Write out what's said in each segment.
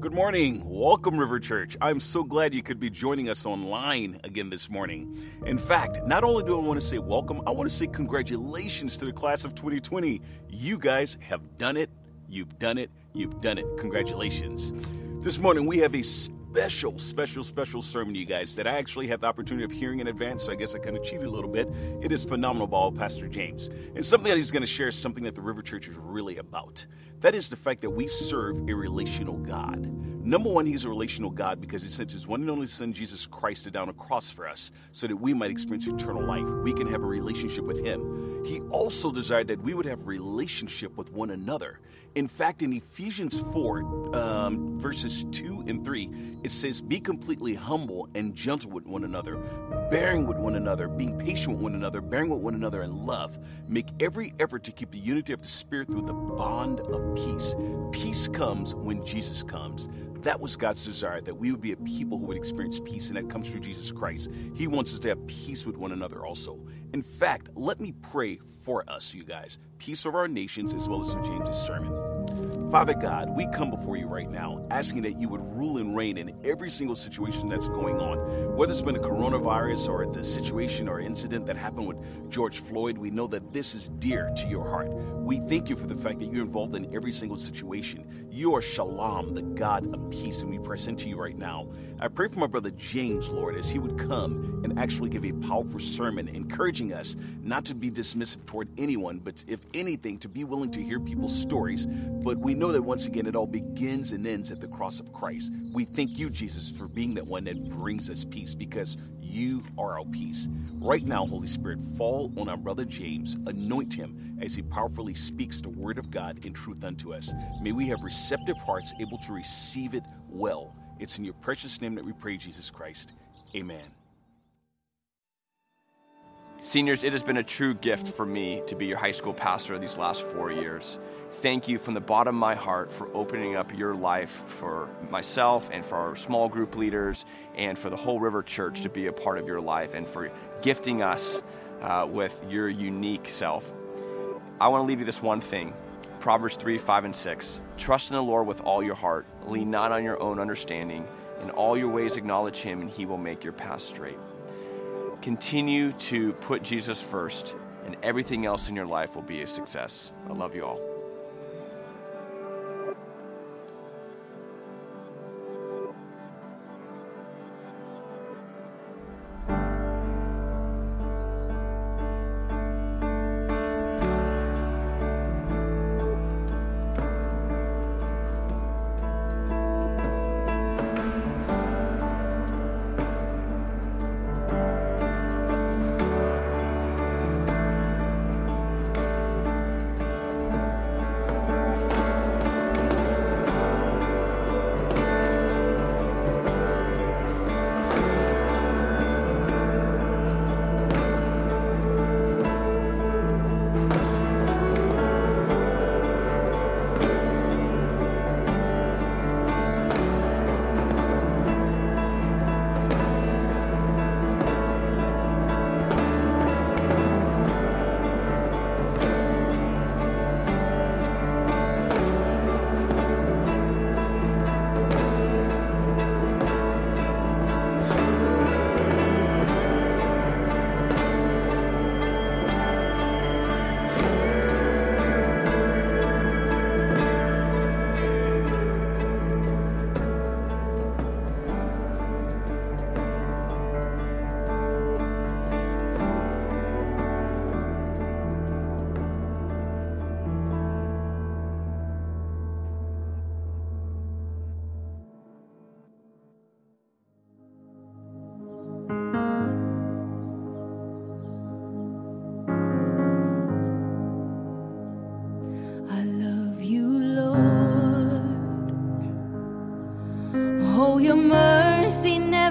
Good morning. Welcome, River Church. I'm so glad you could be joining us online again this morning. In fact, not only do I want to say welcome, I want to say congratulations to the class of 2020. You guys have done it. You've done it. You've done it. Congratulations. This morning, we have a special, special, special sermon, you guys, that I actually had the opportunity of hearing in advance, so I guess I kind of cheated a little bit. It is phenomenal by Pastor James. And something that he's going to share is something that the River Church is really about. That is the fact that we serve a relational God. Number one, he's a relational God because he sent his one and only Son, Jesus Christ, to down a cross for us so that we might experience eternal life. We can have a relationship with him. He also desired that we would have relationship with one another. In fact, in Ephesians 4, um, verses 2 and 3, it says, Be completely humble and gentle with one another, bearing with one another, being patient with one another, bearing with one another in love. Make every effort to keep the unity of the Spirit through the bond of peace. Peace comes when Jesus comes. That was God's desire, that we would be a people who would experience peace, and that comes through Jesus Christ. He wants us to have peace with one another also. In fact, let me pray for us, you guys. Peace of our nations, as well as through James' sermon. Father God, we come before you right now asking that you would rule and reign in every single situation that's going on. Whether it's been a coronavirus or the situation or incident that happened with George Floyd, we know that this is dear to your heart. We thank you for the fact that you're involved in every single situation. You are Shalom, the God of peace, and we press into you right now. I pray for my brother James, Lord, as he would come and actually give a powerful sermon, encouraging us not to be dismissive toward anyone, but if anything, to be willing to hear people's stories. But we know that once again, it all begins and ends at the cross of Christ. We thank you, Jesus, for being that one that brings us peace because you are our peace. Right now, Holy Spirit, fall on our brother James, anoint him as he powerfully speaks the word of God in truth unto us. May we have receptive hearts able to receive it well. It's in your precious name that we pray, Jesus Christ. Amen. Seniors, it has been a true gift for me to be your high school pastor these last four years thank you from the bottom of my heart for opening up your life for myself and for our small group leaders and for the whole River Church to be a part of your life and for gifting us uh, with your unique self. I want to leave you this one thing Proverbs 3 5 and 6. Trust in the Lord with all your heart, lean not on your own understanding. In all your ways, acknowledge Him, and He will make your path straight. Continue to put Jesus first, and everything else in your life will be a success. I love you all.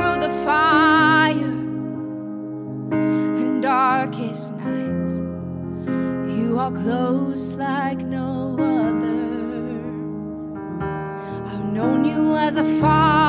through the fire and darkest nights. You are close like no other. I've known you as a father.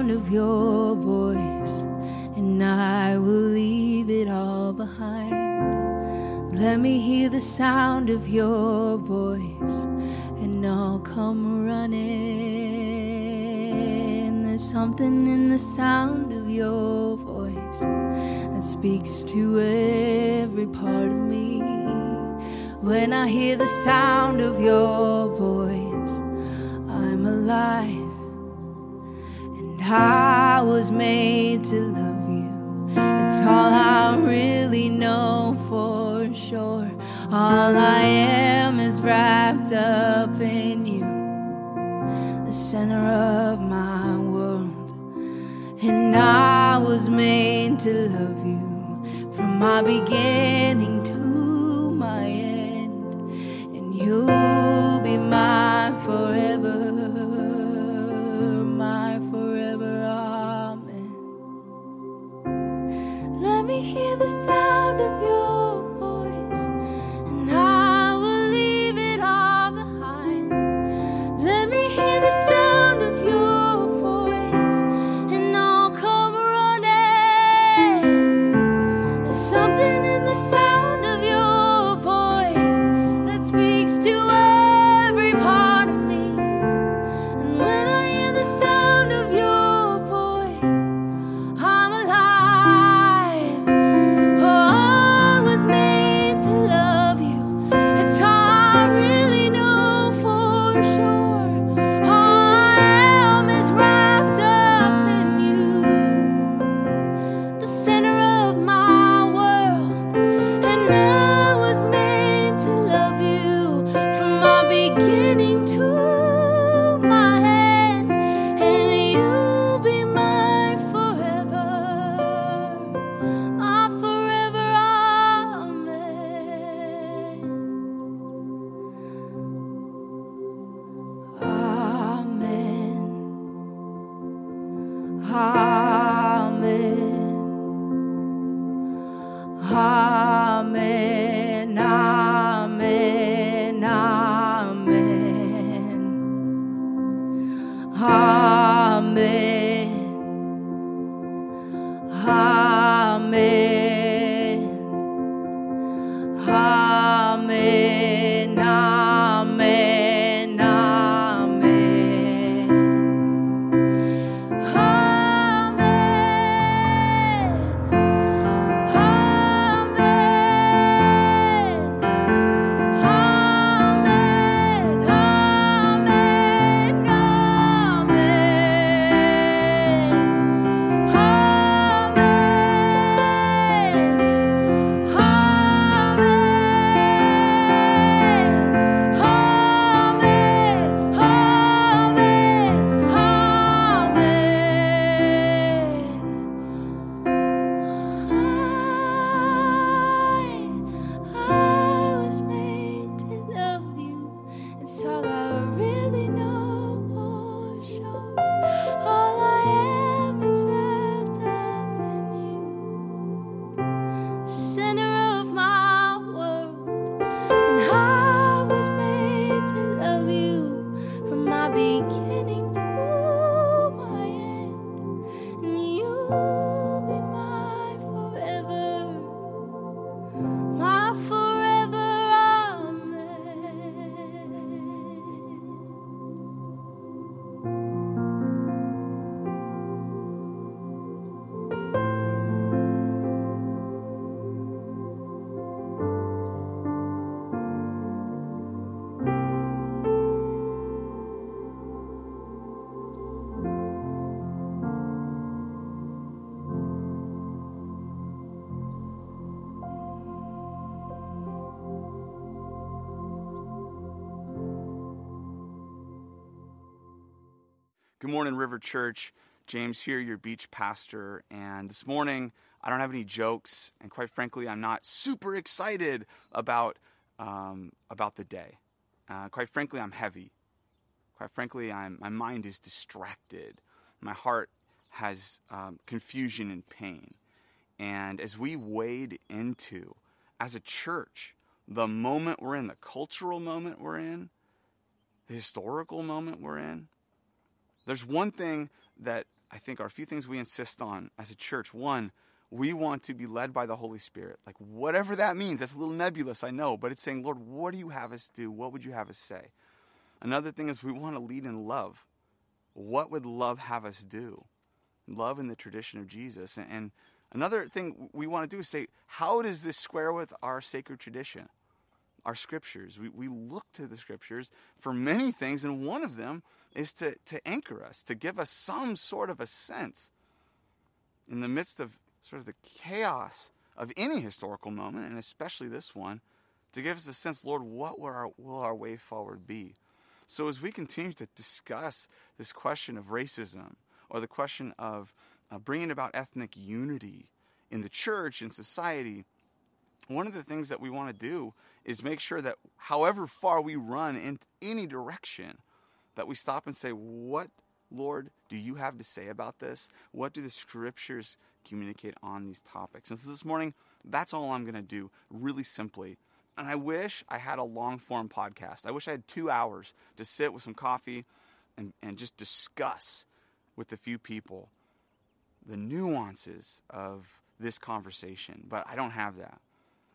sound of your voice, and I will leave it all behind. Let me hear the sound of your voice, and I'll come running. There's something in the sound of your voice that speaks to every part of me. When I hear the sound of your voice, was made to love you. It's all I really know for sure. All I am is wrapped up in you, the center of my world. And I was made to love you from my beginning sound. Good morning, River Church. James here, your beach pastor. And this morning, I don't have any jokes, and quite frankly, I'm not super excited about um, about the day. Uh, quite frankly, I'm heavy. Quite frankly, I'm, my mind is distracted. My heart has um, confusion and pain. And as we wade into, as a church, the moment we're in, the cultural moment we're in, the historical moment we're in, there's one thing that I think are a few things we insist on as a church. One, we want to be led by the Holy Spirit. Like, whatever that means, that's a little nebulous, I know, but it's saying, Lord, what do you have us do? What would you have us say? Another thing is we want to lead in love. What would love have us do? Love in the tradition of Jesus. And, another thing we want to do is say, how does this square with our sacred tradition? Our scriptures. We, we look to the scriptures for many things, and one of them is to, to anchor us, to give us some sort of a sense in the midst of sort of the chaos of any historical moment, and especially this one, to give us a sense, Lord, what will our, will our way forward be? So as we continue to discuss this question of racism or the question of uh, bringing about ethnic unity in the church and society, one of the things that we want to do is make sure that however far we run in any direction, that we stop and say, What, Lord, do you have to say about this? What do the scriptures communicate on these topics? And so this morning, that's all I'm going to do, really simply. And I wish I had a long form podcast. I wish I had two hours to sit with some coffee and, and just discuss with a few people the nuances of this conversation. But I don't have that.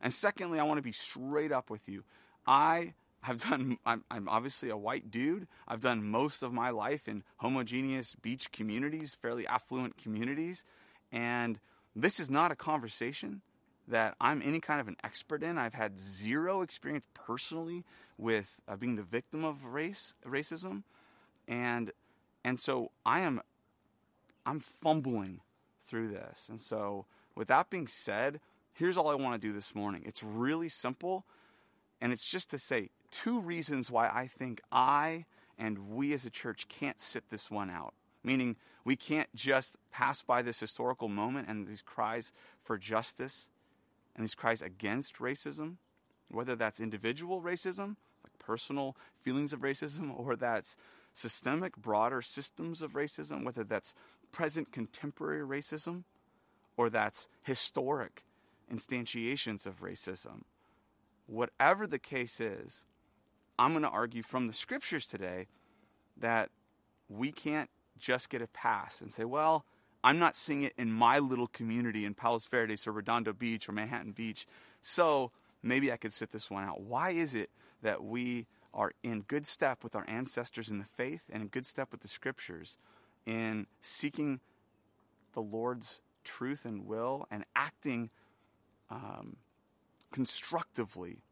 And secondly, I want to be straight up with you. I have done, I'm, I'm, obviously a white dude. I've done most of my life in homogeneous beach communities, fairly affluent communities. And this is not a conversation that I'm any kind of an expert in. I've had zero experience personally with uh, being the victim of race, racism. And, and so I am, I'm fumbling through this. And so with that being said, here's all I want to do this morning. It's really simple, and it's just to say two reasons why I think I and we as a church can't sit this one out. Meaning, we can't just pass by this historical moment and these cries for justice and these cries against racism, whether that's individual racism, like personal feelings of racism, or that's systemic, broader systems of racism, whether that's present contemporary racism or that's historic instantiations of racism. Whatever the case is, I'm going to argue from the scriptures today that we can't just get a pass and say, well, I'm not seeing it in my little community in Palos Verdes or Redondo Beach or Manhattan Beach, so maybe I could sit this one out. Why is it that we are in good step with our ancestors in the faith and in good step with the scriptures in seeking the Lord's truth and will and acting um, constructively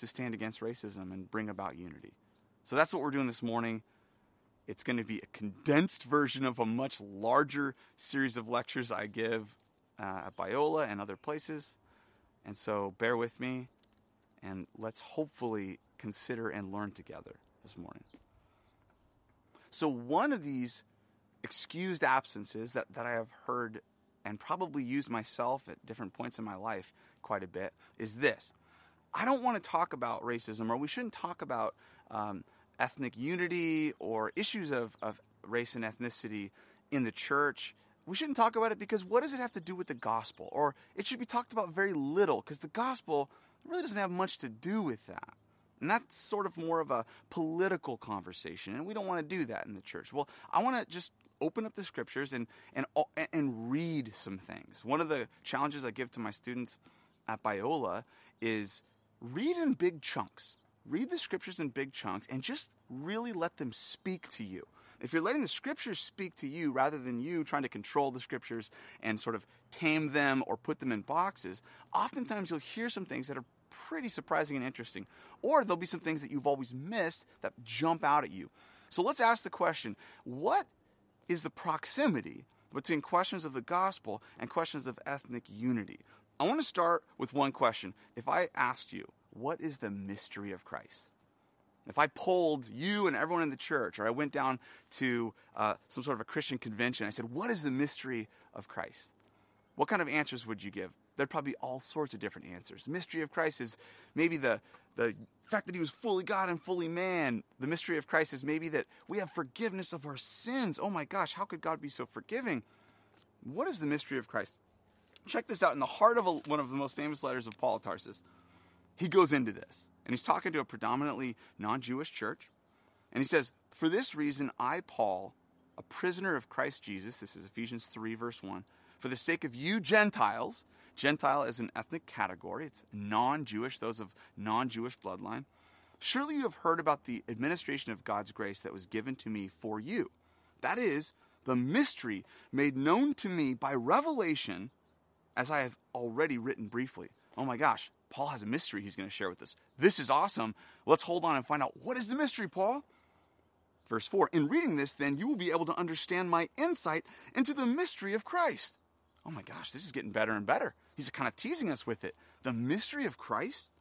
to stand against racism and bring about unity. So that's what we're doing this morning. It's going to be a condensed version of a much larger series of lectures I give uh, at Biola and other places. And so bear with me and let's hopefully consider and learn together this morning. So, one of these excused absences that, that I have heard and probably used myself at different points in my life quite a bit is this I don't want to talk about racism, or we shouldn't talk about um, ethnic unity or issues of, of race and ethnicity in the church. We shouldn't talk about it because what does it have to do with the gospel? Or it should be talked about very little because the gospel really doesn't have much to do with that. And that's sort of more of a political conversation, and we don't want to do that in the church. Well, I want to just open up the scriptures and, and, and read some things. One of the challenges I give to my students at Biola is read in big chunks. Read the scriptures in big chunks and just really let them speak to you. If you're letting the scriptures speak to you rather than you trying to control the scriptures and sort of tame them or put them in boxes, oftentimes you'll hear some things that are pretty surprising and interesting. Or there'll be some things that you've always missed that jump out at you. So let's ask the question what is the proximity between questions of the gospel and questions of ethnic unity? I want to start with one question. If I asked you, what is the mystery of Christ? If I polled you and everyone in the church, or I went down to uh, some sort of a Christian convention, I said, What is the mystery of Christ? What kind of answers would you give? There'd probably be all sorts of different answers. The mystery of Christ is maybe the, the fact that he was fully God and fully man. The mystery of Christ is maybe that we have forgiveness of our sins. Oh my gosh, how could God be so forgiving? What is the mystery of Christ? Check this out. In the heart of a, one of the most famous letters of Paul of Tarsus, he goes into this. And he's talking to a predominantly non Jewish church. And he says, For this reason, I, Paul, a prisoner of Christ Jesus, this is Ephesians 3, verse 1, for the sake of you Gentiles, Gentile is an ethnic category, it's non Jewish, those of non Jewish bloodline. Surely you have heard about the administration of God's grace that was given to me for you. That is, the mystery made known to me by revelation as I have already written briefly. Oh my gosh, Paul has a mystery he's going to share with us. This is awesome. Let's hold on and find out what is the mystery, Paul? Verse 4 In reading this, then, you will be able to understand my insight into the mystery of Christ. Oh my gosh, this is getting better and better. He's kind of teasing us with it. The mystery of Christ,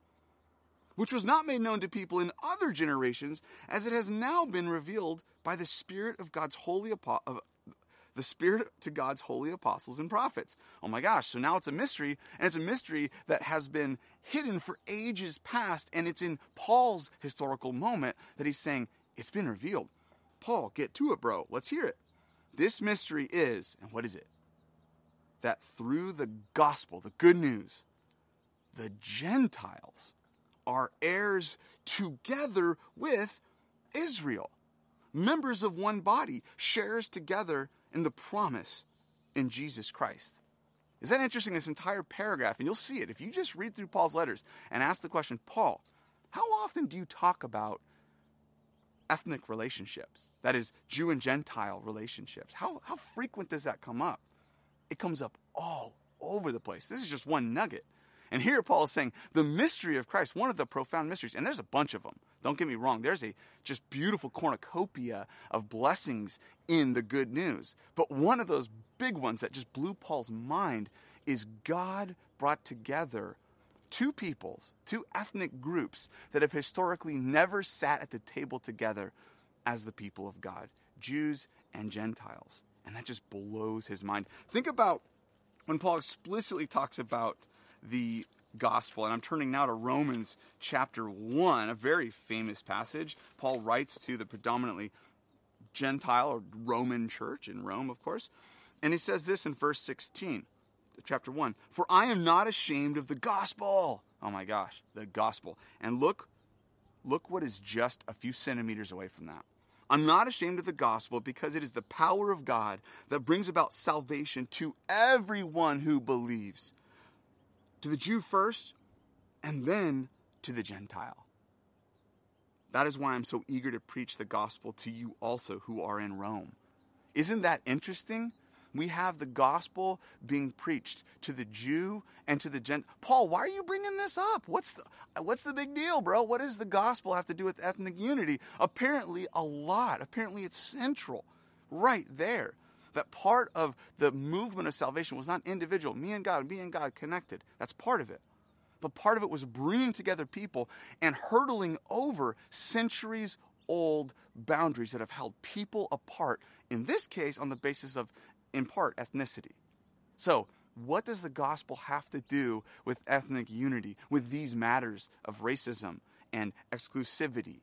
which was not made known to people in other generations, as it has now been revealed by the Spirit of God's holy apo- the Spirit to God's holy apostles and prophets. Oh my gosh, so now it's a mystery, and it's a mystery that has been hidden for ages past, and it's in Paul's historical moment that he's saying, It's been revealed. Paul, get to it, bro. Let's hear it. This mystery is, and what is it? That through the gospel, the good news, the Gentiles are heirs together with Israel, members of one body, shares together in the promise in Jesus Christ. Is that interesting? This entire paragraph, and you'll see it if you just read through Paul's letters and ask the question Paul, how often do you talk about ethnic relationships? That is, Jew and Gentile relationships. How, how frequent does that come up? It comes up all over the place. This is just one nugget. And here Paul is saying the mystery of Christ, one of the profound mysteries, and there's a bunch of them. Don't get me wrong, there's a just beautiful cornucopia of blessings in the good news. But one of those big ones that just blew Paul's mind is God brought together two peoples, two ethnic groups that have historically never sat at the table together as the people of God Jews and Gentiles. And that just blows his mind. Think about when Paul explicitly talks about the gospel. And I'm turning now to Romans chapter 1, a very famous passage. Paul writes to the predominantly Gentile or Roman church in Rome, of course. And he says this in verse 16. chapter 1. For I am not ashamed of the gospel. Oh my gosh, the gospel. And look, look what is just a few centimeters away from that. I'm not ashamed of the gospel because it is the power of God that brings about salvation to everyone who believes. To the Jew first, and then to the Gentile. That is why I'm so eager to preach the gospel to you also who are in Rome. Isn't that interesting? We have the gospel being preached to the Jew and to the Gent. Paul, why are you bringing this up? What's the what's the big deal, bro? What does the gospel have to do with ethnic unity? Apparently, a lot. Apparently, it's central, right there. That part of the movement of salvation was not individual, me and God, me and God connected. That's part of it. But part of it was bringing together people and hurdling over centuries old boundaries that have held people apart, in this case, on the basis of, in part, ethnicity. So, what does the gospel have to do with ethnic unity, with these matters of racism and exclusivity?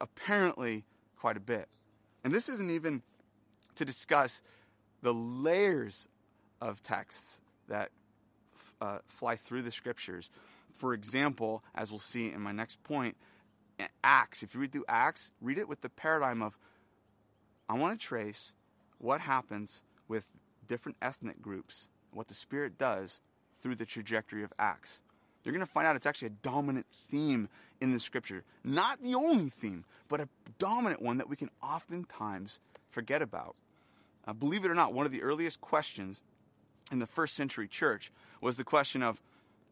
Apparently, quite a bit. And this isn't even to discuss the layers of texts that uh, fly through the scriptures. For example, as we'll see in my next point, Acts, if you read through Acts, read it with the paradigm of I want to trace what happens with different ethnic groups, what the Spirit does through the trajectory of Acts. You're going to find out it's actually a dominant theme in the scripture. Not the only theme, but a dominant one that we can oftentimes forget about. Uh, believe it or not, one of the earliest questions in the first century church was the question of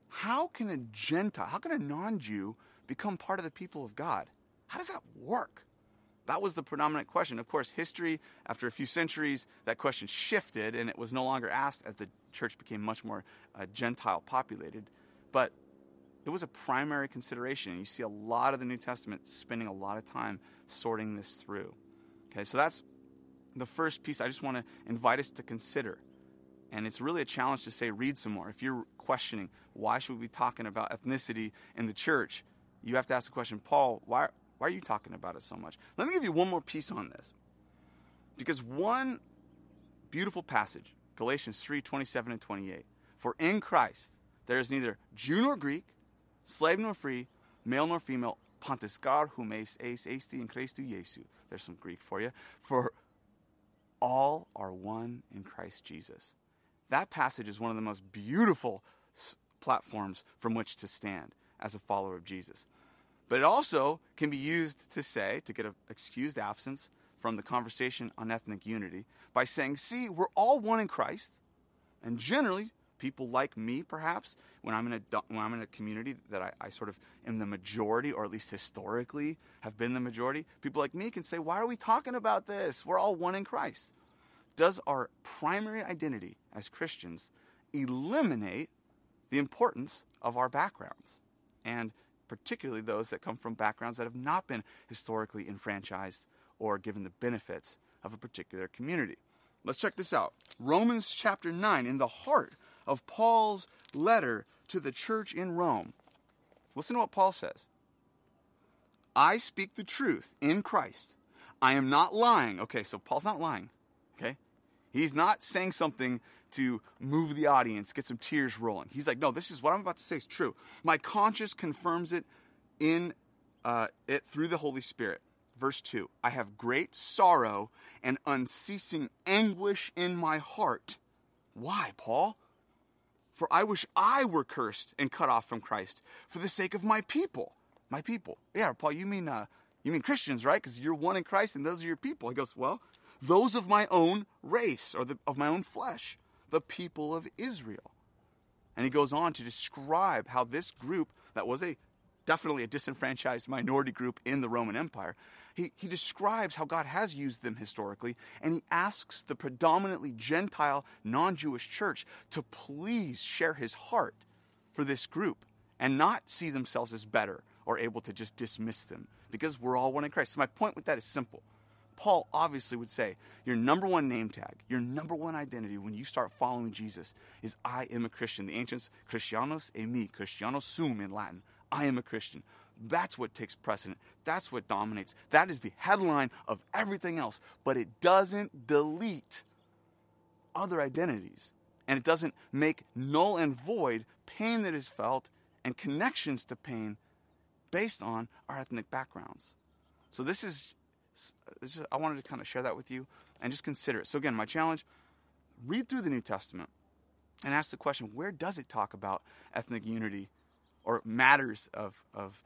how can a Gentile, how can a non Jew become part of the people of God? How does that work? That was the predominant question. Of course, history, after a few centuries, that question shifted and it was no longer asked as the church became much more uh, Gentile populated. But it was a primary consideration. You see a lot of the New Testament spending a lot of time sorting this through. Okay, so that's the first piece I just want to invite us to consider. And it's really a challenge to say, read some more. If you're questioning, why should we be talking about ethnicity in the church? You have to ask the question, Paul, why, why are you talking about it so much? Let me give you one more piece on this. Because one beautiful passage, Galatians 3 27 and 28. For in Christ there is neither Jew nor Greek, slave nor free, male nor female, pantiskar humes eis esti in Christu Jesu. There's some Greek for you. For all are one in Christ Jesus. That passage is one of the most beautiful platforms from which to stand as a follower of Jesus. But it also can be used to say, to get an excused absence from the conversation on ethnic unity, by saying, see, we're all one in Christ. And generally, people like me, perhaps, when I'm in a, when I'm in a community that I, I sort of am the majority, or at least historically have been the majority, people like me can say, why are we talking about this? We're all one in Christ. Does our primary identity as Christians eliminate the importance of our backgrounds? And particularly those that come from backgrounds that have not been historically enfranchised or given the benefits of a particular community. Let's check this out. Romans chapter 9, in the heart of Paul's letter to the church in Rome. Listen to what Paul says I speak the truth in Christ. I am not lying. Okay, so Paul's not lying. Okay? He's not saying something to move the audience, get some tears rolling. He's like, no, this is what I'm about to say is true. My conscience confirms it in uh, it through the Holy Spirit. Verse 2 I have great sorrow and unceasing anguish in my heart. Why, Paul? For I wish I were cursed and cut off from Christ for the sake of my people. My people. Yeah, Paul, you mean uh, you mean Christians, right? Because you're one in Christ and those are your people. He goes, Well, those of my own race or the, of my own flesh the people of Israel. And he goes on to describe how this group, that was a definitely a disenfranchised minority group in the Roman Empire, he, he describes how God has used them historically, and he asks the predominantly Gentile, non Jewish church to please share his heart for this group and not see themselves as better or able to just dismiss them because we're all one in Christ. So, my point with that is simple Paul obviously would say your number one name tag, your number one identity when you start following Jesus is I am a Christian. The ancients, Christianos e me, Christianos sum in Latin. I am a Christian. That's what takes precedent. That's what dominates. That is the headline of everything else. But it doesn't delete other identities. And it doesn't make null and void pain that is felt and connections to pain based on our ethnic backgrounds. So this is, this is I wanted to kind of share that with you and just consider it. So again, my challenge, read through the New Testament and ask the question, where does it talk about ethnic unity or matters of, of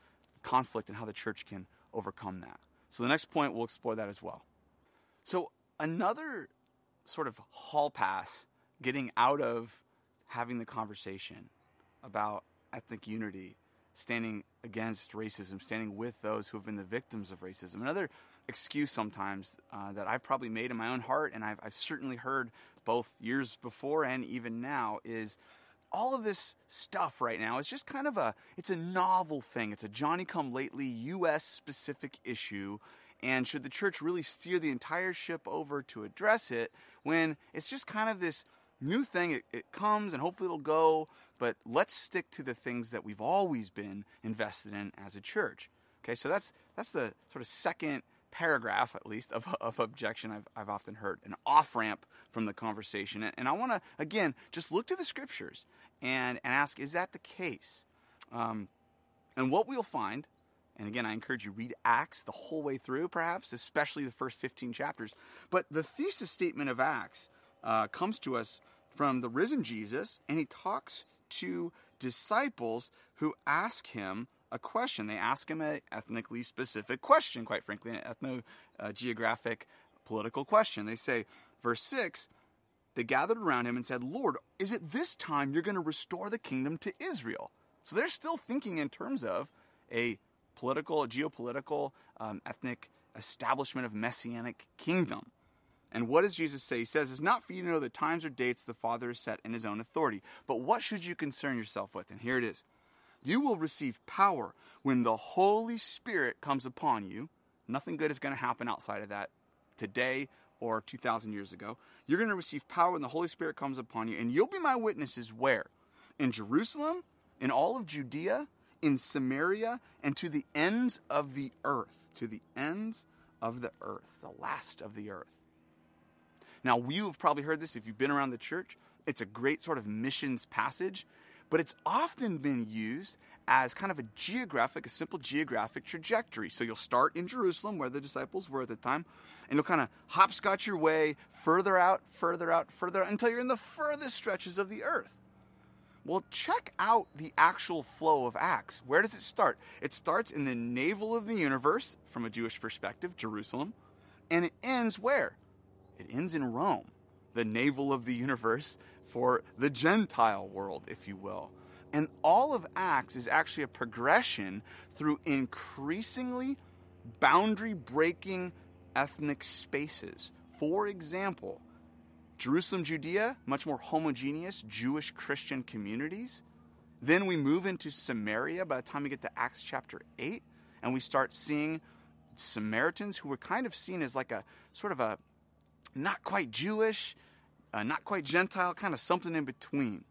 conflict and how the church can overcome that? So the next point, we'll explore that as well. So another sort of hall pass getting out of having the conversation about ethnic unity, standing against racism, standing with those who have been the victims of racism. Another excuse sometimes uh, that I've probably made in my own heart, and I've, I've certainly heard both years before and even now, is all of this stuff right now is just kind of a it's a novel thing. It's a Johnny come lately US specific issue. And should the church really steer the entire ship over to address it when it's just kind of this new thing? It, it comes and hopefully it'll go, but let's stick to the things that we've always been invested in as a church. Okay, so that's that's the sort of second paragraph, at least, of, of objection I've, I've often heard, an off ramp from the conversation. And, and I want to, again, just look to the scriptures and, and ask, is that the case? Um, and what we'll find, and again, I encourage you read Acts the whole way through, perhaps, especially the first 15 chapters. But the thesis statement of Acts uh, comes to us from the risen Jesus, and he talks to disciples who ask him a question. They ask him an ethnically specific question, quite frankly, an ethno uh, geographic political question. They say, verse 6, they gathered around him and said, Lord, is it this time you're going to restore the kingdom to Israel? So they're still thinking in terms of a political, a geopolitical, um, ethnic establishment of messianic kingdom. And what does Jesus say? He says, It's not for you to know the times or dates the Father has set in his own authority, but what should you concern yourself with? And here it is you will receive power when the Holy Spirit comes upon you. Nothing good is going to happen outside of that today or 2,000 years ago. You're going to receive power when the Holy Spirit comes upon you, and you'll be my witnesses where? In Jerusalem, in all of Judea, in Samaria, and to the ends of the earth. To the ends of the earth, the last of the earth. Now, you have probably heard this if you've been around the church. It's a great sort of missions passage but it's often been used as kind of a geographic, a simple geographic trajectory. So you'll start in Jerusalem, where the disciples were at the time, and you'll kind of hopscotch your way further out, further out, further out, until you're in the furthest stretches of the earth. Well, check out the actual flow of Acts. Where does it start? It starts in the navel of the universe, from a Jewish perspective, Jerusalem, and it ends where? It ends in Rome, the navel of the universe, for the Gentile world, if you will. And all of Acts is actually a progression through increasingly boundary breaking ethnic spaces. For example, Jerusalem, Judea, much more homogeneous Jewish Christian communities. Then we move into Samaria by the time we get to Acts chapter 8, and we start seeing Samaritans who were kind of seen as like a sort of a not quite Jewish, uh, not quite Gentile, kind of something in between.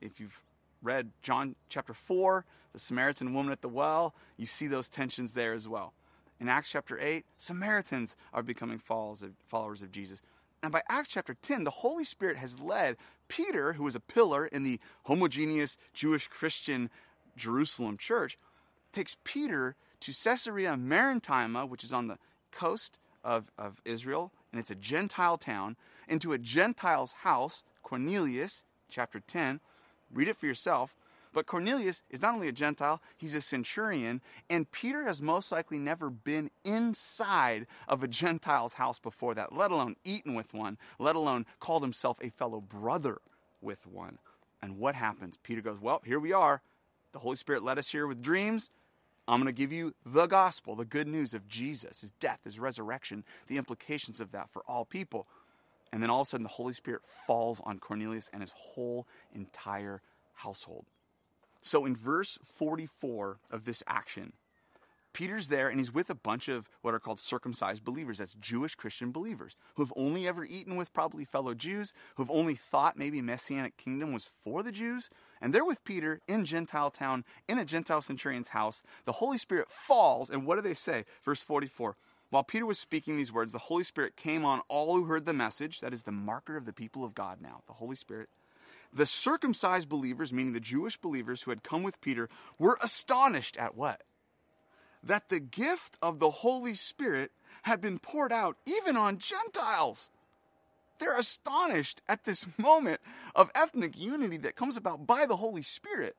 If you've read John chapter 4, the Samaritan woman at the well, you see those tensions there as well. In Acts chapter 8, Samaritans are becoming followers of, Jesus. And by Acts chapter 10, the Holy Spirit has led Peter, who was a pillar in the homogeneous Jewish Christian Jerusalem church, takes Peter to Caesarea Maritima, which is on the coast of, of Israel, and it's a Gentile town into a Gentile's house, Cornelius, chapter 10. Read it for yourself. But Cornelius is not only a Gentile, he's a centurion, and Peter has most likely never been inside of a Gentile's house before that, let alone eaten with one, let alone called himself a fellow brother with one. And what happens? Peter goes, Well, here we are. The Holy Spirit led us here with dreams. I'm going to give you the gospel, the good news of Jesus, his death, his resurrection, the implications of that for all people. And then all of a sudden, the Holy Spirit falls on Cornelius and his whole entire household. So in verse 44 of this action, Peter's there and he's with a bunch of what are called circumcised believers. That's Jewish Christian believers who have only ever eaten with probably fellow Jews, who have only thought maybe Messianic kingdom was for the Jews. And they're with Peter in Gentile town, in a Gentile centurion's house. The Holy Spirit falls, and what do they say? Verse 44 while Peter was speaking these words, the Holy Spirit came on all who heard the message. That is the marker of the people of God now, the Holy Spirit. The circumcised believers, meaning the Jewish believers who had come with Peter, were astonished at what? That the gift of the Holy Spirit had been poured out even on Gentiles. They're astonished at this moment of ethnic unity that comes about by the Holy Spirit.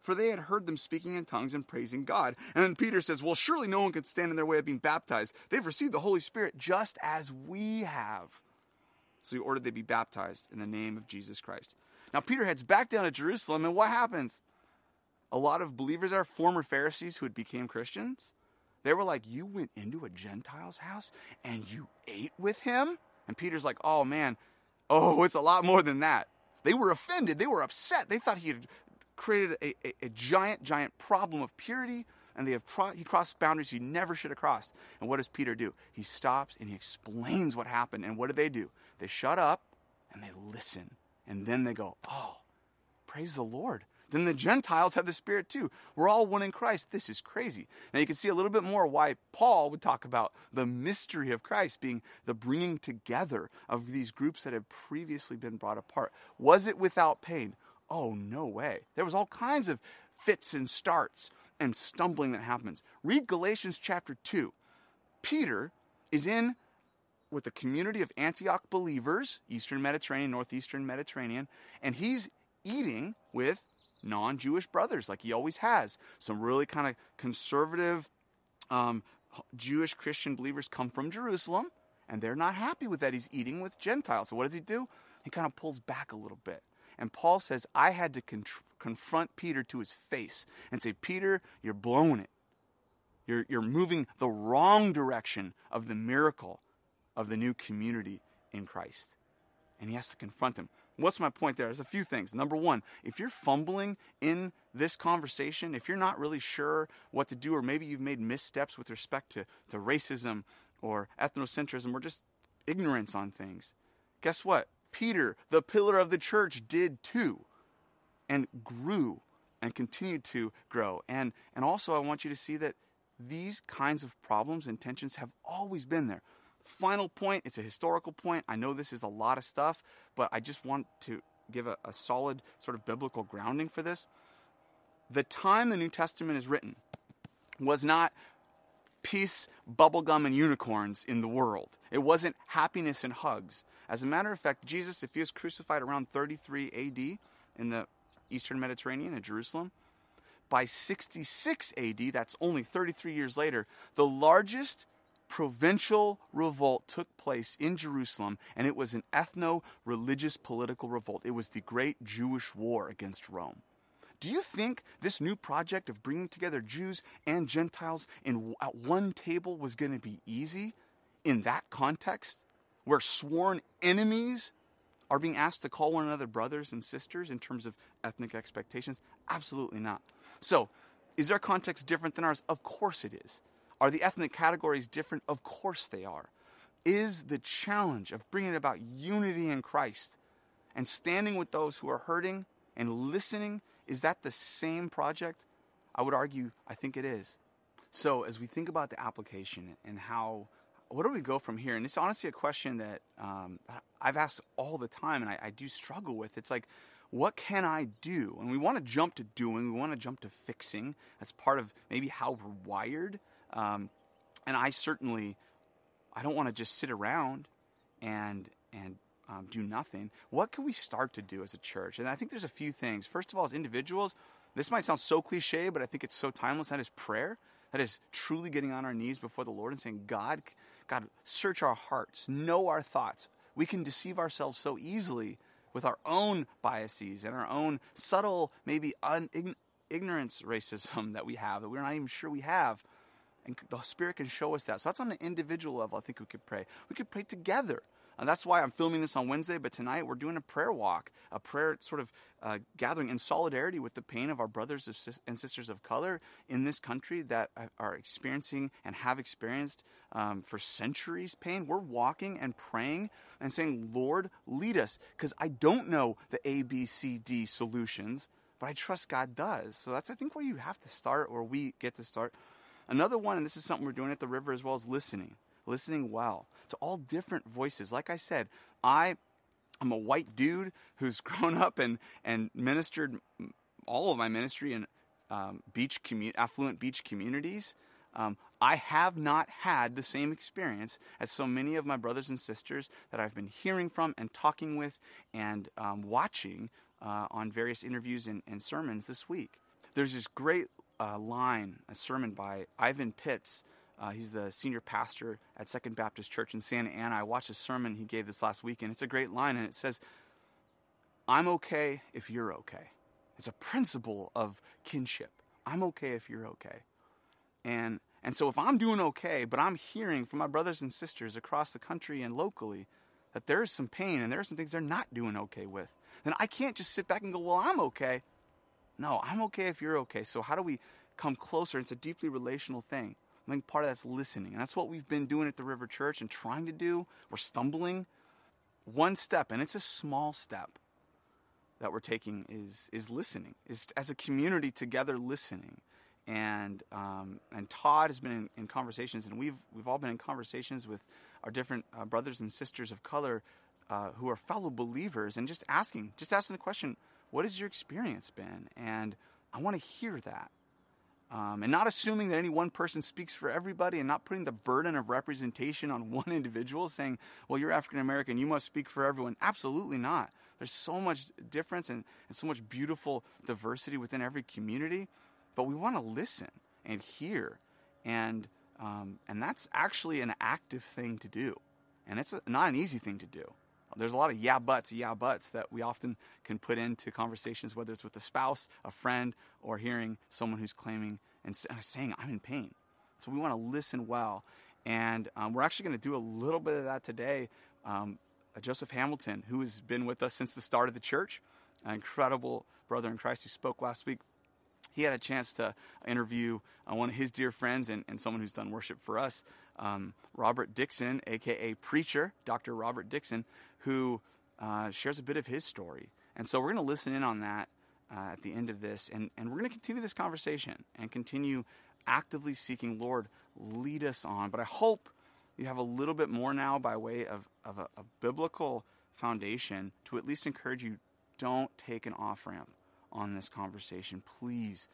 For they had heard them speaking in tongues and praising God. And then Peter says, Well, surely no one can stand in their way of being baptized. They've received the Holy Spirit just as we have. So he ordered they be baptized in the name of Jesus Christ. Now, Peter heads back down to Jerusalem, and what happens? A lot of believers are former Pharisees who had became Christians. They were like, You went into a Gentile's house and you ate with him? And Peter's like, Oh man, oh, it's a lot more than that. They were offended. They were upset. They thought he had created a, a, a giant, giant problem of purity, and they have he crossed boundaries he never should have crossed. And what does Peter do? He stops and he explains what happened. And what do they do? They shut up and they listen. And then they go, Oh, praise the Lord then the Gentiles have the Spirit too. We're all one in Christ. This is crazy. Now you can see a little bit more why Paul would talk about the mystery of Christ being the bringing together of these groups that have previously been brought apart. Was it without pain? Oh, no way. There was all kinds of fits and starts and stumbling that happens. Read Galatians chapter 2. Peter is in with the community of Antioch believers, Eastern Mediterranean, Northeastern Mediterranean, and he's eating with non Jewish brothers, like he always has. Some really kind of conservative um, Jewish Christian believers come from Jerusalem, and they're not happy with that. He's eating with Gentiles. So, what does he do? He kind of pulls back a little bit. And Paul says, I had to con- confront Peter to his face and say, Peter, you're blowing it. You're, you're moving the wrong direction of the miracle of the new community in Christ. And he has to confront him. What's my point there? There's a few things. Number one, if you're fumbling in this conversation, if you're not really sure what to do, or maybe you've made missteps with respect to, to racism or ethnocentrism or just ignorance on things, guess what? Peter, the pillar of the church, did too and grew and continued to grow. And, and also, I want you to see that these kinds of problems and tensions have always been there. Final point, it's a historical point. I know this is a lot of stuff, but I just want to give a, a solid sort of biblical grounding for this. The time the New Testament is written was not peace, bubblegum, and unicorns in the world. It wasn't happiness and hugs. As a matter of fact, Jesus, if he was crucified around 33 AD in the Eastern Mediterranean in Jerusalem, by 66 AD, that's only 33 years later, the largest provincial revolt took place in Jerusalem, and it was an ethno religious political revolt. It was the great Jewish war against Rome. Do you think this new project of bringing together Jews and Gentiles in, at one table was going to be easy in that context, where sworn enemies are being asked to call one another brothers and sisters in terms of ethnic expectations? Absolutely not. So, is their context different than ours? Of course it is. Are the ethnic categories different? Of course they are. Is the challenge of bringing about unity in Christ and standing with those who are hurting and listening, is that the same project? I would argue, I think it is. So, as we think about the application and how, where do we go from here? And it's honestly a question that um, I've asked all the time and I, I do struggle with. It's like, what can I do? And we want to jump to doing, we want to jump to fixing. That's part of maybe how we're wired. Um, and I certainly, I don't want to just sit around and and um, do nothing. What can we start to do as a church? And I think there's a few things. First of all, as individuals, this might sound so cliche, but I think it's so timeless. That is prayer. That is truly getting on our knees before the Lord and saying, God, God, search our hearts, know our thoughts. We can deceive ourselves so easily with our own biases and our own subtle, maybe un- ignorance racism that we have that we're not even sure we have and the Spirit can show us that. So that's on an individual level. I think we could pray. We could pray together. And that's why I'm filming this on Wednesday, but tonight we're doing a prayer walk, a prayer sort of uh, gathering in solidarity with the pain of our brothers and sisters of color in this country that are experiencing and have experienced um, for centuries pain. We're walking and praying and saying, Lord, lead us, because I don't know the A, B, C, D solutions, but I trust God does. So that's, I think, where you have to start, or we get to start. Another one, and this is something we're doing at the river as well, is listening. Listening well to all different voices. Like I said, I I'm a white dude who's grown up and, and ministered all of my ministry in um, beach commu- affluent beach communities. Um, I have not had the same experience as so many of my brothers and sisters that I've been hearing from and talking with and um, watching uh, on various interviews and, and, sermons this week. There's this great uh, line, a sermon by Ivan Pitts. Uh, he's the senior pastor at Second Baptist Church in Santa Ana. I watched a sermon he gave this last week, and it's a great line, and it says, I'm okay if you're okay. It's a principle of kinship. I'm okay if you're okay. And and so if I'm doing okay, but I'm hearing from my brothers and sisters across the country and locally that there is some pain and there are some things they're not doing okay with, then I can't just sit back and go, well, I'm okay. No, I'm okay if you're okay. So how do we come closer? It's a deeply relational thing. I think part of that's listening. And that's what we've been doing at the River Church and trying to do. We're stumbling. One step, and it's a small step that we're taking is is listening, is as a community together listening and um, and Todd has been in, in, conversations, and we've we've all been in conversations with our different uh, brothers and sisters of color uh, who are fellow believers, and just asking, just asking the question, what has your experience been? And I want to hear that, um, and not assuming that any one person speaks for everybody, and not putting the burden of representation on one individual, saying, well, you're African American, you must speak for everyone. Absolutely not. There's so much difference and, and so much beautiful diversity within every community but we want to listen and hear, and um, and that's actually an active thing to do, and it's a, not an easy thing to do. There's a lot of yeah buts, yeah buts that we often can put into conversations, whether it's with a spouse, a friend, or hearing someone who's claiming and saying I'm in pain. So we want to listen well, and um, we're actually going to do a little bit of that today. Um, Joseph Hamilton, who has been with us since the start of the church, an incredible brother in Christ who spoke last week, he had a chance to interview uh, one of his dear friends and, and, someone who's done worship for us, um, Robert Dixon, aka Preacher, Dr. Robert Dixon, who uh, shares a bit of his story. And so we're going to listen in on that uh, at the end of this, and, and we're going to continue this conversation and continue actively seeking, Lord, lead us on. But I hope you have a little bit more now by way of, of a, a biblical foundation to at least encourage you don't take an off ramp on this conversation. Please,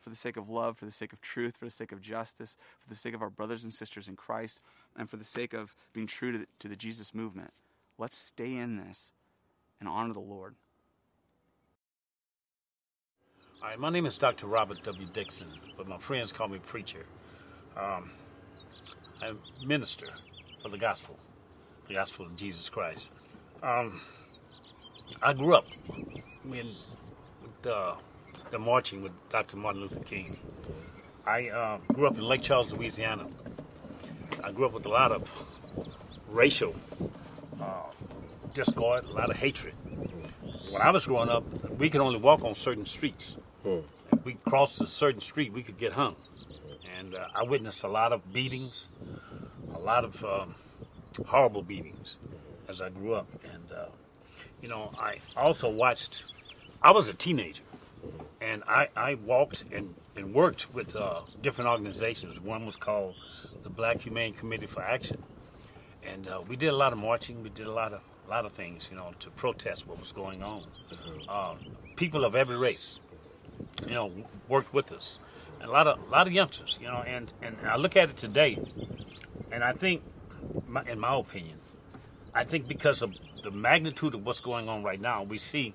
for the sake of love, for the sake of truth, for the sake of justice, for the sake of our brothers and sisters in Christ, and for the sake of being true to the, to the Jesus movement, let's stay in this and honor the Lord. Hi, my name is Dr. Robert W. Dixon, but my friends call me Preacher. Um, I'm minister of the gospel, the gospel of Jesus Christ. Um, I grew up in the, the marching with Dr. Martin Luther King. I uh, grew up in Lake Charles, Louisiana. I grew up with a lot of racial uh, discord, a lot of hatred. When I was growing up, we could only walk on certain streets. Hmm. If we crossed a certain street, we could get hung. And uh, I witnessed a lot of beatings, a lot of um, horrible beatings as I grew up. And, uh, you know, I also watched I was a teenager, and I, I walked and, and worked with uh, different organizations. One was called the Black Humane Committee for Action, and uh, we did a lot of marching. We did a lot of a lot of things, you know, to protest what was going on. Mm-hmm. Uh, people of every race, you know, worked with us, and a lot of a lot of youngsters, you know. And and I look at it today, and I think, my, in my opinion, I think because of the magnitude of what's going on right now, we see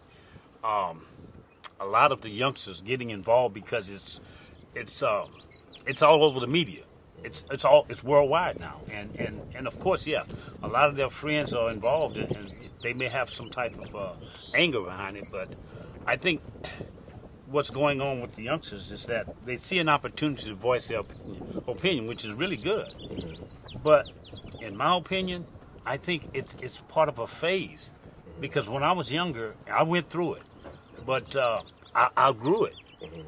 um, a lot of the youngsters getting involved because it's it's uh, it's all over the media. It's it's all it's worldwide now, and and and of course, yeah, a lot of their friends are involved, and, and they may have some type of uh, anger behind it. But I think what's going on with the youngsters is that they see an opportunity to voice their opinion, which is really good. But in my opinion, I think it's it's part of a phase because when I was younger, I went through it but uh, I outgrew it mm-hmm.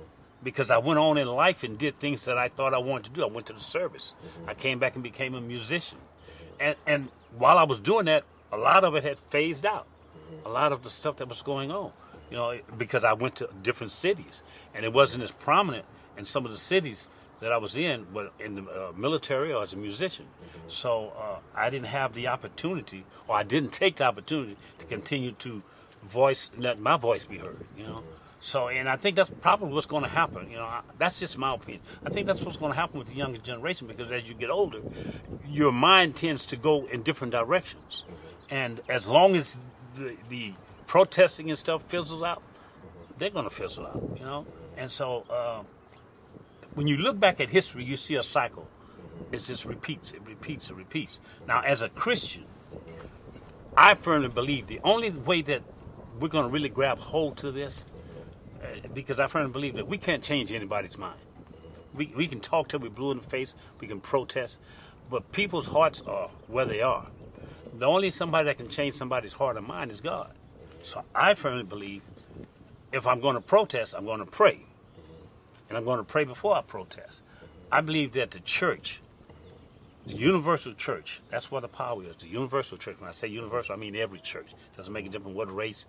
because I went on in life and did things that I thought I wanted to do. I went to the service. Mm-hmm. I came back and became a musician, and and while I was doing that, a lot of it had phased out. Mm-hmm. A lot of the stuff that was going on, you know, because I went to different cities and it wasn't as prominent in some of the cities that I was in was in the uh, military or as a musician. So uh, I didn't have the opportunity, or I didn't take the opportunity to continue to voice, let my voice be heard. You know. So, and I think that's probably what's going to happen. You know, I, that's just my opinion. I think that's what's going to happen with the younger generation because as you get older, your mind tends to go in different directions, mm-hmm. and as long as the, the protesting and stuff fizzles out, they're going to fizzle out. You know, and so. Uh, when you look back at history, you see a cycle. Mm-hmm. It just repeats, it repeats, it repeats. Mm-hmm. Now, as a Christian, I firmly believe the only way that we're going to really grab hold to this, uh, because I firmly believe that we can't change anybody's mind. We, we can talk till we blue in the face, we can protest, but people's hearts are where they are. The only somebody that can change somebody's heart and mind is God. So I firmly believe if I'm going to protest, I'm going to pray and I'm going to pray before I protest. I believe that the church, the universal church, that's what the power is. The universal church. When I say universal, I mean every church. It doesn't make a difference what race,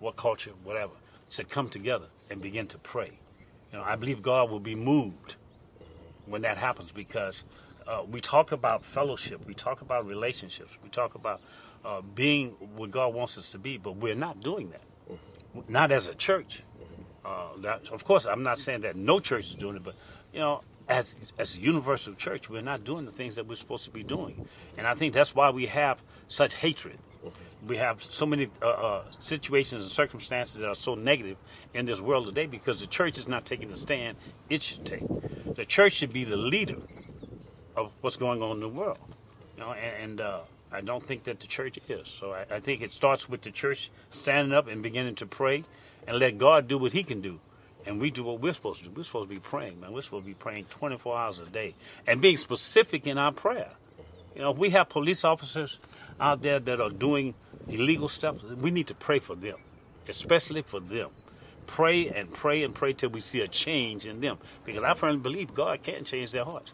what culture, whatever. Should come together and begin to pray. You know, I believe God will be moved when that happens because uh, we talk about fellowship, we talk about relationships, we talk about uh, being what God wants us to be, but we're not doing that. Not as a church. Uh, that, of course, I'm not saying that no church is doing it, but you know, as as a universal church, we're not doing the things that we're supposed to be doing, and I think that's why we have such hatred. We have so many uh, uh, situations and circumstances that are so negative in this world today because the church is not taking the stand it should take. The church should be the leader of what's going on in the world, you know, and, and uh, I don't think that the church is. So I, I think it starts with the church standing up and beginning to pray and let God do what He can do. And we do what we're supposed to do. We're supposed to be praying, man. We're supposed to be praying 24 hours a day and being specific in our prayer. You know, if we have police officers out there that are doing illegal stuff, we need to pray for them, especially for them. Pray and pray and pray till we see a change in them. Because I firmly believe God can change their hearts.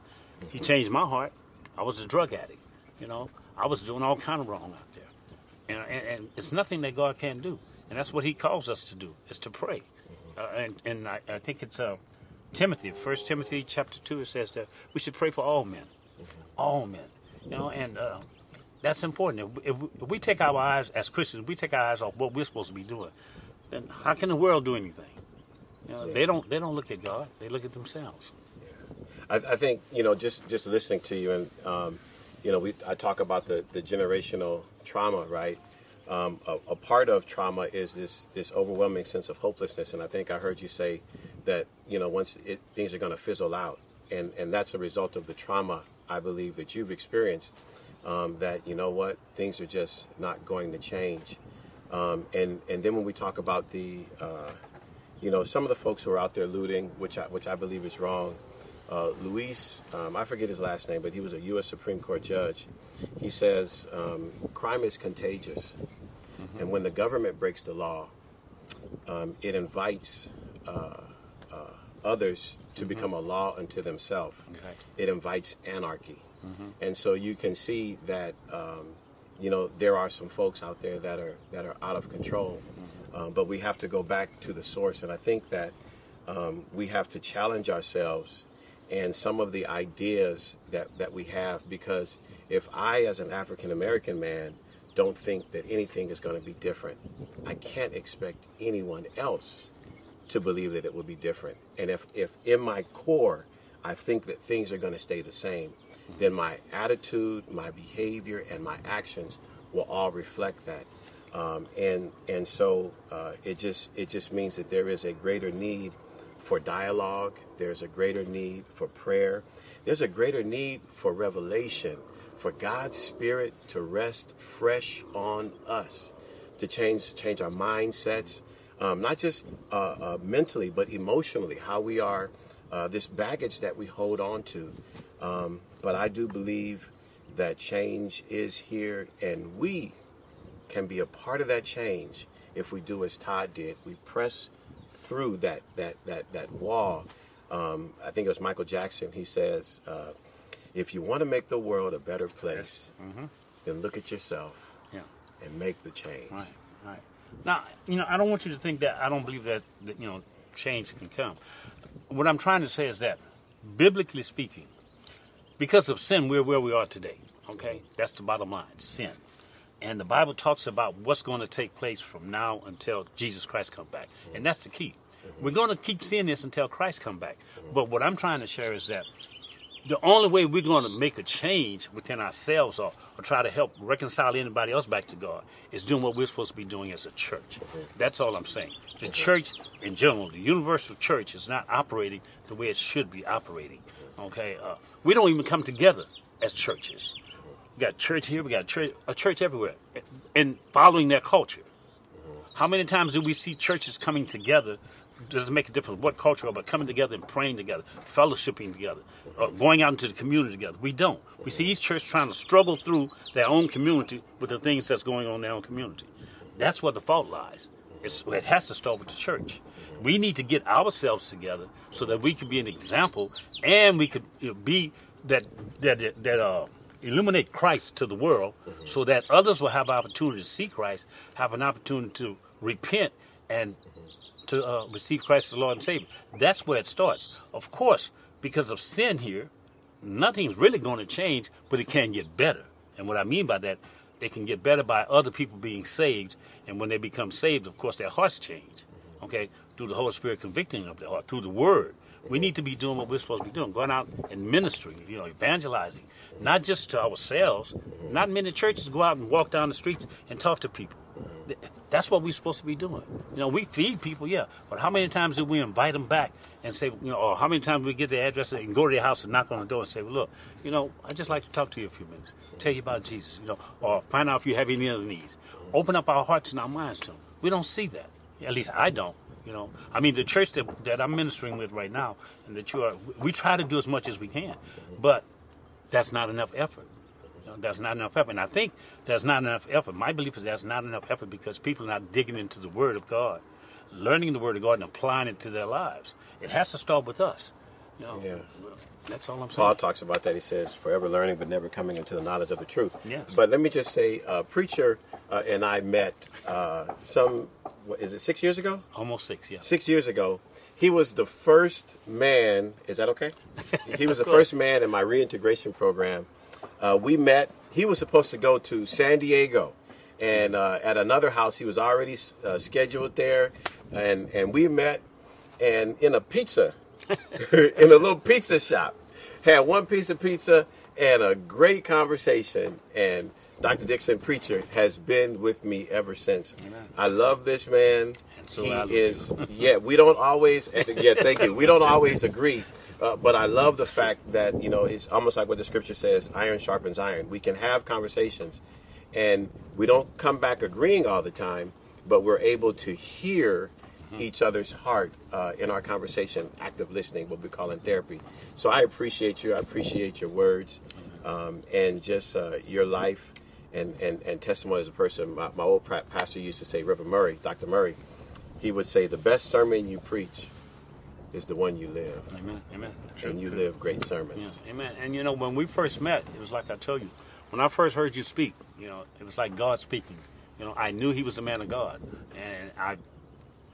He changed my heart. I was a drug addict. You know, I was doing all kind of wrong out there. And, and, and it's nothing that God can't do. And that's what he calls us to do, is to pray. Uh, and and I, I think it's uh, Timothy, First Timothy chapter 2, it says that we should pray for all men. All men. You know, and uh, that's important. If, if, if we take our eyes, as Christians, we take our eyes off what we're supposed to be doing, then how can the world do anything? You know, yeah. they don't they don't look at God, they look at themselves. Yeah. I, I think, you know, just, just listening to you and, um, you know, we, I talk about the, the generational trauma, right? Um, a, a, part of trauma is this this overwhelming sense of hopelessness, and I think I heard you say that you know once it, things are going to fizzle out, and and that's a result of the trauma I believe that you've experienced. Um, that you know what things are just not going to change, um, and and then when we talk about the uh, you know some of the folks who are out there looting, which I, which I believe is wrong. Uh, Louis, um, I forget his last name, but he was a U.S. Supreme Court judge. He says um, crime is contagious, mm-hmm. and when the government breaks the law, um, it invites uh, uh, others to mm-hmm. become a law unto themselves. Okay. It invites anarchy, mm-hmm. and so you can see that um, you know there are some folks out there that are that are out of control, mm-hmm. um, but we have to go back to the source, and I think that um, we have to challenge ourselves and some of the ideas that, that we have because if I, as an African American man, don't think that anything is going to be different, I can't expect anyone else to believe that it will be different. And if, if in my core I think that things are going to stay the same, then my attitude, my behavior, and my actions will all reflect that. Um, and and so uh, it just it just means that there is a greater need for dialogue. There's a greater need for prayer. There's a greater need for revelation, for God's Spirit to rest fresh on us, to change change our mindsets, um, not just uh, uh, mentally but emotionally, how we are, uh, this baggage that we hold on to. Um, but I do believe that change is here, and we can be a part of that change if we do as Todd did. We press through that that that that wall. Um, I think it was Michael Jackson. He says, uh, "If you want to make the world a better place, mm-hmm. then look at yourself yeah. and make the change." Right, right. Now, you know, I don't want you to think that I don't believe that, that you know change can come. What I'm trying to say is that biblically speaking, because of sin, we're where we are today. Okay, that's the bottom line: sin. And the Bible talks about what's going to take place from now until Jesus Christ comes back, and that's the key. Mm-hmm. We're going to keep seeing this until Christ comes back. Mm-hmm. But what I'm trying to share is that the only way we're going to make a change within ourselves or, or try to help reconcile anybody else back to God is doing what we're supposed to be doing as a church. Mm-hmm. That's all I'm saying. The church in general, the universal church, is not operating the way it should be operating. Okay, uh, we don't even come together as churches. We got church here, we got church, a church everywhere, and following their culture. Mm-hmm. How many times do we see churches coming together? Does it make a difference what culture, but coming together and praying together, fellowshipping together, mm-hmm. or going out into the community together? We don't. We see mm-hmm. each church trying to struggle through their own community with the things that's going on in their own community. That's where the fault lies. It's, it has to start with the church. We need to get ourselves together so that we can be an example and we could you know, be that that that uh, illuminate Christ to the world, mm-hmm. so that others will have opportunity to see Christ, have an opportunity to repent and mm-hmm. to uh, receive Christ as Lord and Savior. That's where it starts. Of course, because of sin here, nothing's really going to change, but it can get better. And what I mean by that, it can get better by other people being saved. And when they become saved, of course, their hearts change. Mm-hmm. Okay, through the Holy Spirit convicting of their heart, through the Word. We need to be doing what we're supposed to be doing, going out and ministering, you know, evangelizing, not just to ourselves. Not many churches go out and walk down the streets and talk to people. That's what we're supposed to be doing. You know, we feed people, yeah, but how many times do we invite them back and say, you know, or how many times we get their address and go to their house and knock on the door and say, well, look, you know, I'd just like to talk to you a few minutes, tell you about Jesus, you know, or find out if you have any other needs. Open up our hearts and our minds to them. We don't see that. At least I don't. You know, I mean, the church that, that I'm ministering with right now, and that you are, we try to do as much as we can, but that's not enough effort. You know, that's not enough effort. And I think that's not enough effort. My belief is that's not enough effort because people are not digging into the Word of God, learning the Word of God, and applying it to their lives. It has to start with us. You know, Yeah. that's all I'm saying. Paul talks about that. He says, "Forever learning, but never coming into the knowledge of the truth." Yes. But let me just say, uh, preacher uh, and I met uh, some. What, is it six years ago? Almost six, yeah. Six years ago. He was the first man. Is that okay? He was the course. first man in my reintegration program. Uh, we met. He was supposed to go to San Diego, and uh, at another house, he was already uh, scheduled there, and and we met, and in a pizza, in a little pizza shop, had one piece of pizza and a great conversation, and. Dr. Dixon, preacher, has been with me ever since. I love this man. So he is, yeah, we don't always, yeah, thank you. We don't always agree, uh, but I love the fact that, you know, it's almost like what the scripture says iron sharpens iron. We can have conversations and we don't come back agreeing all the time, but we're able to hear each other's heart uh, in our conversation, active listening, what we call in therapy. So I appreciate you. I appreciate your words um, and just uh, your life and, and, and testimony as a person. My, my old pastor used to say, Reverend Murray, Dr. Murray, he would say, the best sermon you preach is the one you live. Amen. Amen. True, And you true. live great Yeah, sermons. amen. And you know, when we first met, it was like I told you, when I first heard you speak, you know, it was like God speaking. You know, I knew He was a man of God, and I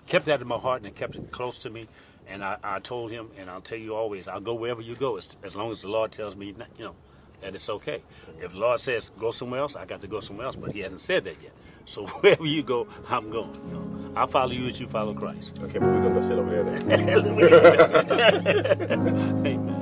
kept that in my heart and kept it close to me. And I, I told him, and I'll tell you always, I'll go wherever you go, as, as long as the Lord tells me, you know, that it's okay. If the Lord says go somewhere else, I got to go somewhere else, but He hasn't said that yet. So wherever you go, I'm going. You know, I'll follow you as you follow Christ. Okay, but we're going to go sit over there then. Amen.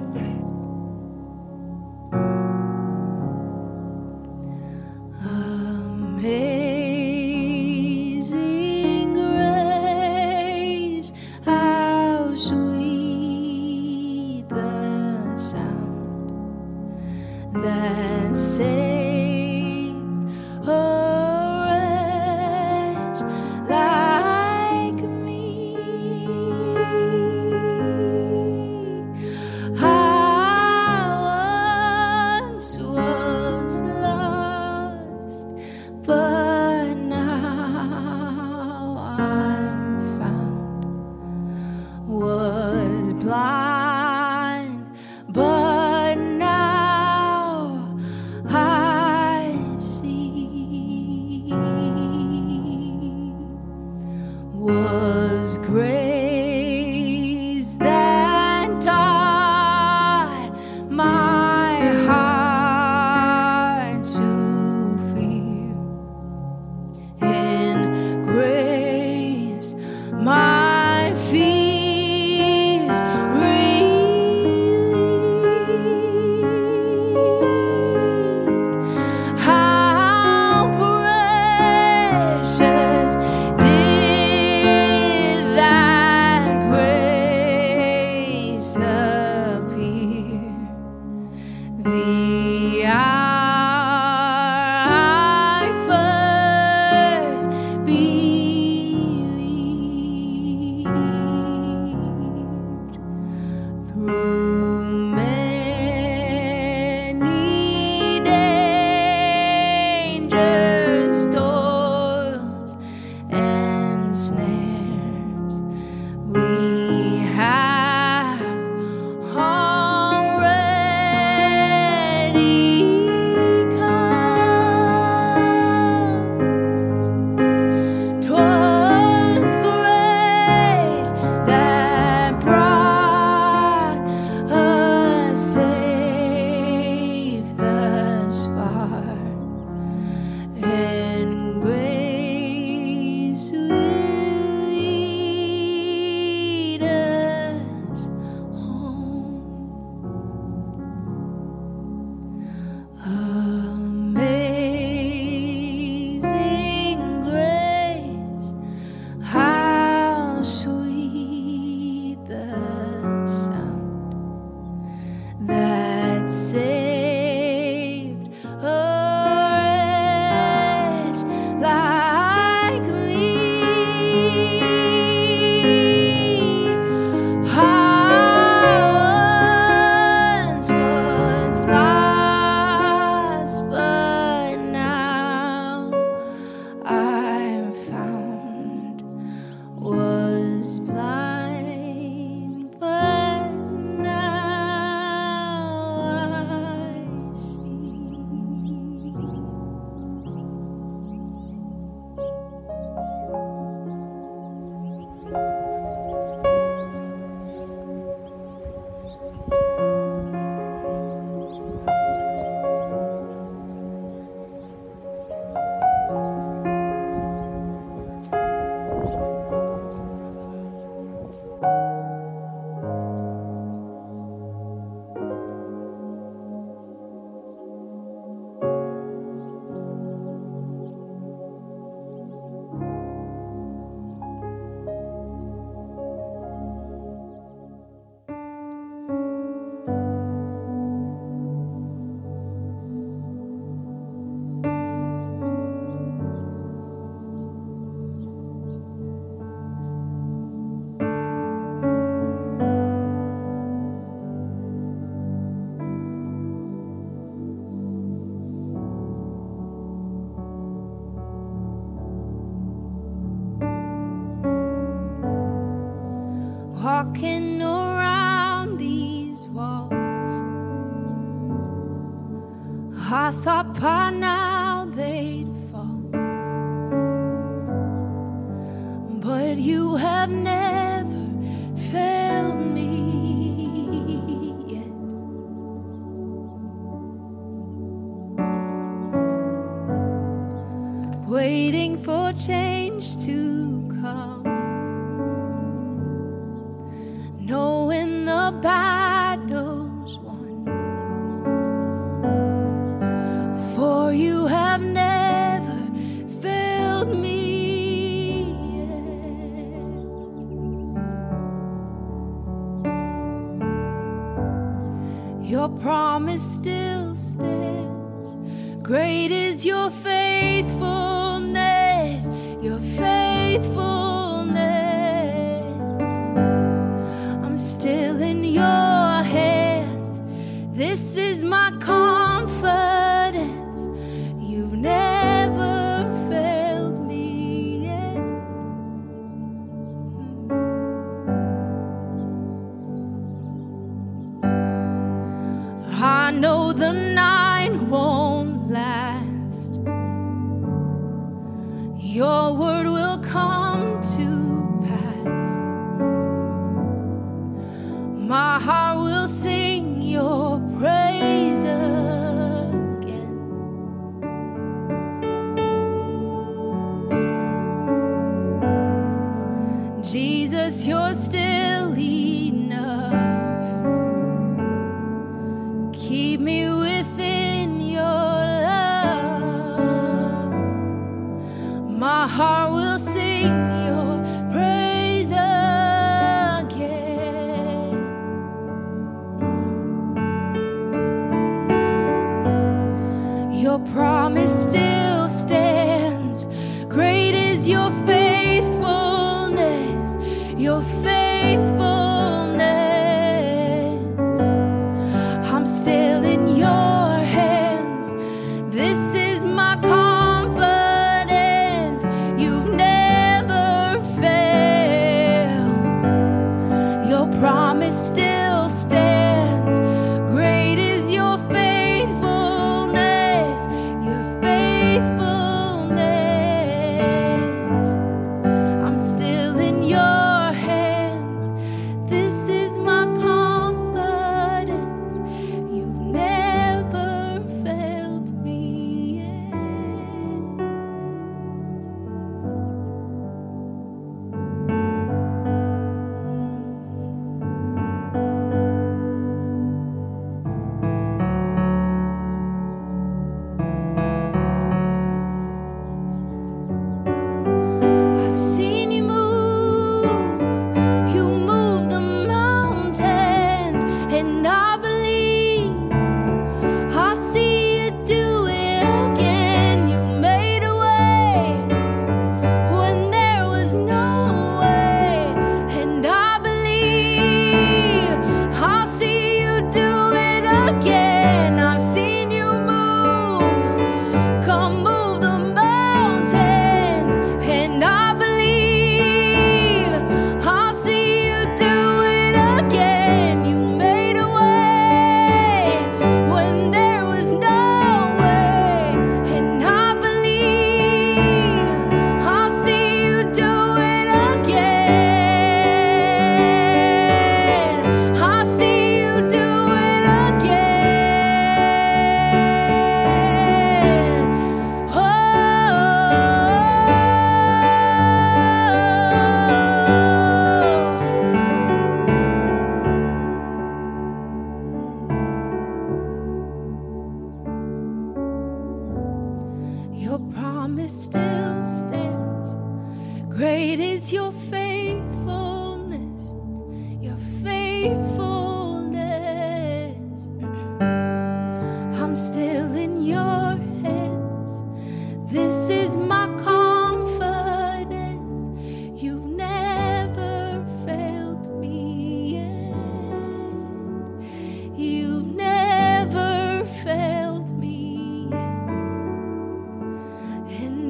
through is my confidence.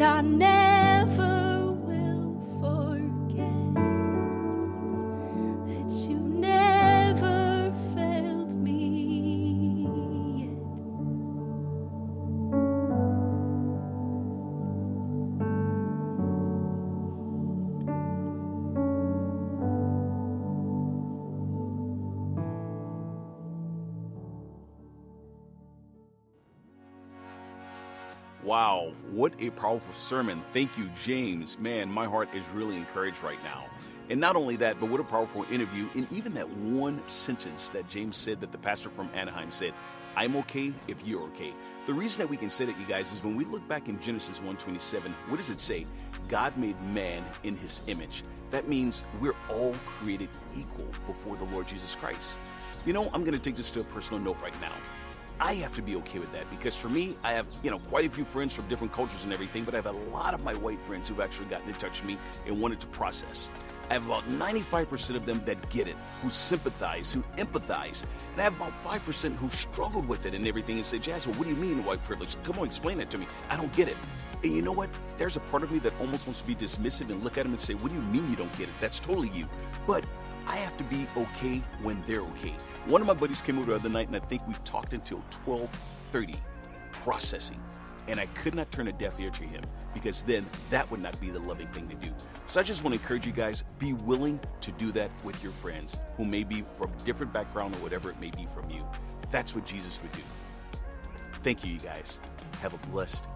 And I never will forget that you never failed me yet. Wow, what a powerful sermon. Thank you, James. Man, my heart is really encouraged right now. And not only that, but what a powerful interview. And even that one sentence that James said that the pastor from Anaheim said, I'm okay if you're okay. The reason that we can say that, you guys, is when we look back in Genesis 1:27, what does it say? God made man in his image. That means we're all created equal before the Lord Jesus Christ. You know, I'm going to take this to a personal note right now. I have to be okay with that because for me, I have, you know, quite a few friends from different cultures and everything, but I have a lot of my white friends who've actually gotten in touch with me and wanted to process. I have about 95% of them that get it, who sympathize, who empathize. And I have about 5% who've struggled with it and everything and say, Jasmine, what do you mean white privilege? Come on, explain that to me. I don't get it. And you know what? There's a part of me that almost wants to be dismissive and look at them and say, What do you mean you don't get it? That's totally you. But I have to be okay when they're okay. One of my buddies came over the other night, and I think we talked until 12:30, processing, and I could not turn a deaf ear to him because then that would not be the loving thing to do. So I just want to encourage you guys: be willing to do that with your friends who may be from different background or whatever it may be from you. That's what Jesus would do. Thank you, you guys. Have a blessed